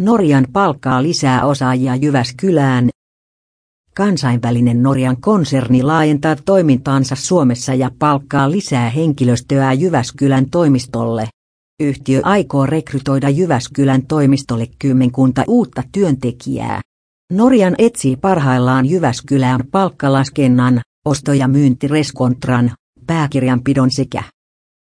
Norjan palkkaa lisää osaajia Jyväskylään. Kansainvälinen Norjan konserni laajentaa toimintaansa Suomessa ja palkkaa lisää henkilöstöä Jyväskylän toimistolle. Yhtiö aikoo rekrytoida Jyväskylän toimistolle kymmenkunta uutta työntekijää. Norjan etsii parhaillaan Jyväskylään palkkalaskennan, osto- ja myyntireskontran, pääkirjanpidon sekä